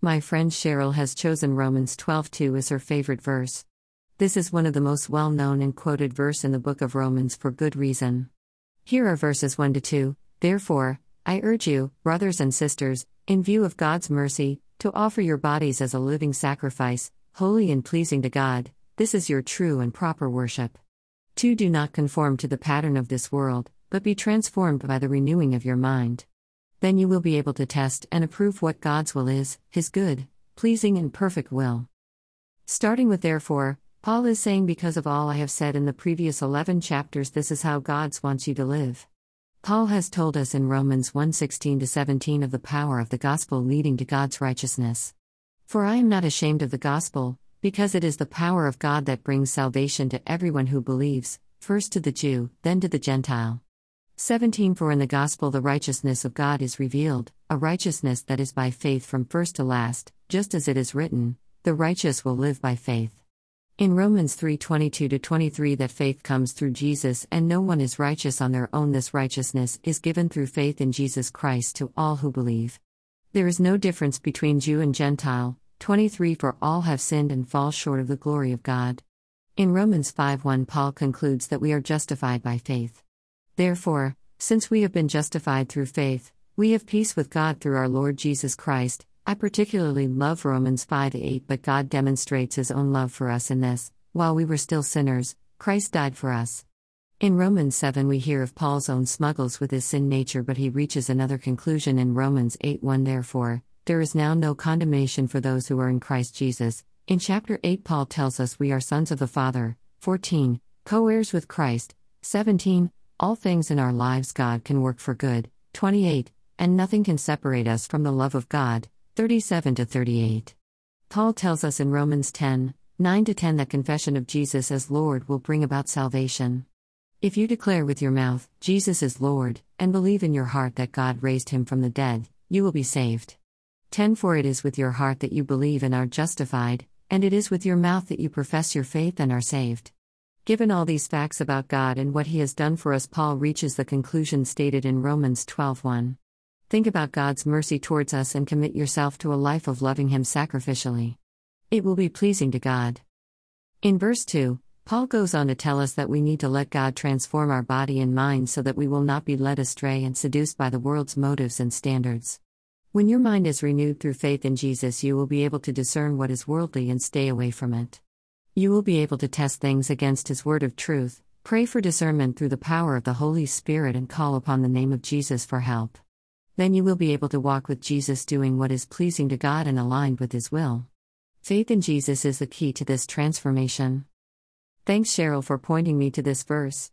My friend Cheryl has chosen Romans 12:2 as her favorite verse. This is one of the most well-known and quoted verse in the book of Romans for good reason. Here are verses 1 to 2. Therefore, I urge you, brothers and sisters, in view of God's mercy, to offer your bodies as a living sacrifice, holy and pleasing to God. This is your true and proper worship. 2. Do not conform to the pattern of this world, but be transformed by the renewing of your mind. Then you will be able to test and approve what God's will is, His good, pleasing, and perfect will. Starting with therefore, Paul is saying, because of all I have said in the previous 11 chapters, this is how God wants you to live. Paul has told us in Romans 1:16 17 of the power of the gospel leading to God's righteousness. For I am not ashamed of the gospel, because it is the power of God that brings salvation to everyone who believes, first to the Jew, then to the Gentile. 17 For in the gospel the righteousness of God is revealed, a righteousness that is by faith from first to last, just as it is written, the righteous will live by faith. In Romans 3:22 23 that faith comes through Jesus and no one is righteous on their own this righteousness is given through faith in Jesus Christ to all who believe. There is no difference between Jew and Gentile, 23 For all have sinned and fall short of the glory of God. In Romans 5:1 Paul concludes that we are justified by faith. Therefore, since we have been justified through faith, we have peace with God through our Lord Jesus Christ. I particularly love Romans 5 8, but God demonstrates his own love for us in this, while we were still sinners, Christ died for us. In Romans 7 we hear of Paul's own smuggles with his sin nature but he reaches another conclusion in Romans 8 1. therefore there is now no condemnation for those who are in Christ Jesus. In chapter 8, Paul tells us we are sons of the Father. 14. Co heirs with Christ. 17. All things in our lives God can work for good. 28. And nothing can separate us from the love of God. 37 to 38. Paul tells us in Romans 10, 9 to 10 that confession of Jesus as Lord will bring about salvation. If you declare with your mouth, Jesus is Lord, and believe in your heart that God raised him from the dead, you will be saved. 10 For it is with your heart that you believe and are justified, and it is with your mouth that you profess your faith and are saved. Given all these facts about God and what He has done for us, Paul reaches the conclusion stated in Romans 12:1. Think about God's mercy towards us and commit yourself to a life of loving Him sacrificially. It will be pleasing to God. In verse 2, Paul goes on to tell us that we need to let God transform our body and mind so that we will not be led astray and seduced by the world's motives and standards. When your mind is renewed through faith in Jesus, you will be able to discern what is worldly and stay away from it. You will be able to test things against His word of truth, pray for discernment through the power of the Holy Spirit, and call upon the name of Jesus for help. Then you will be able to walk with Jesus doing what is pleasing to God and aligned with His will. Faith in Jesus is the key to this transformation. Thanks, Cheryl, for pointing me to this verse.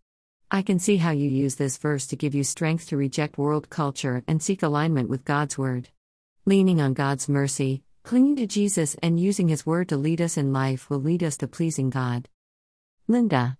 I can see how you use this verse to give you strength to reject world culture and seek alignment with God's Word. Leaning on God's mercy, clinging to Jesus, and using His Word to lead us in life will lead us to pleasing God. Linda.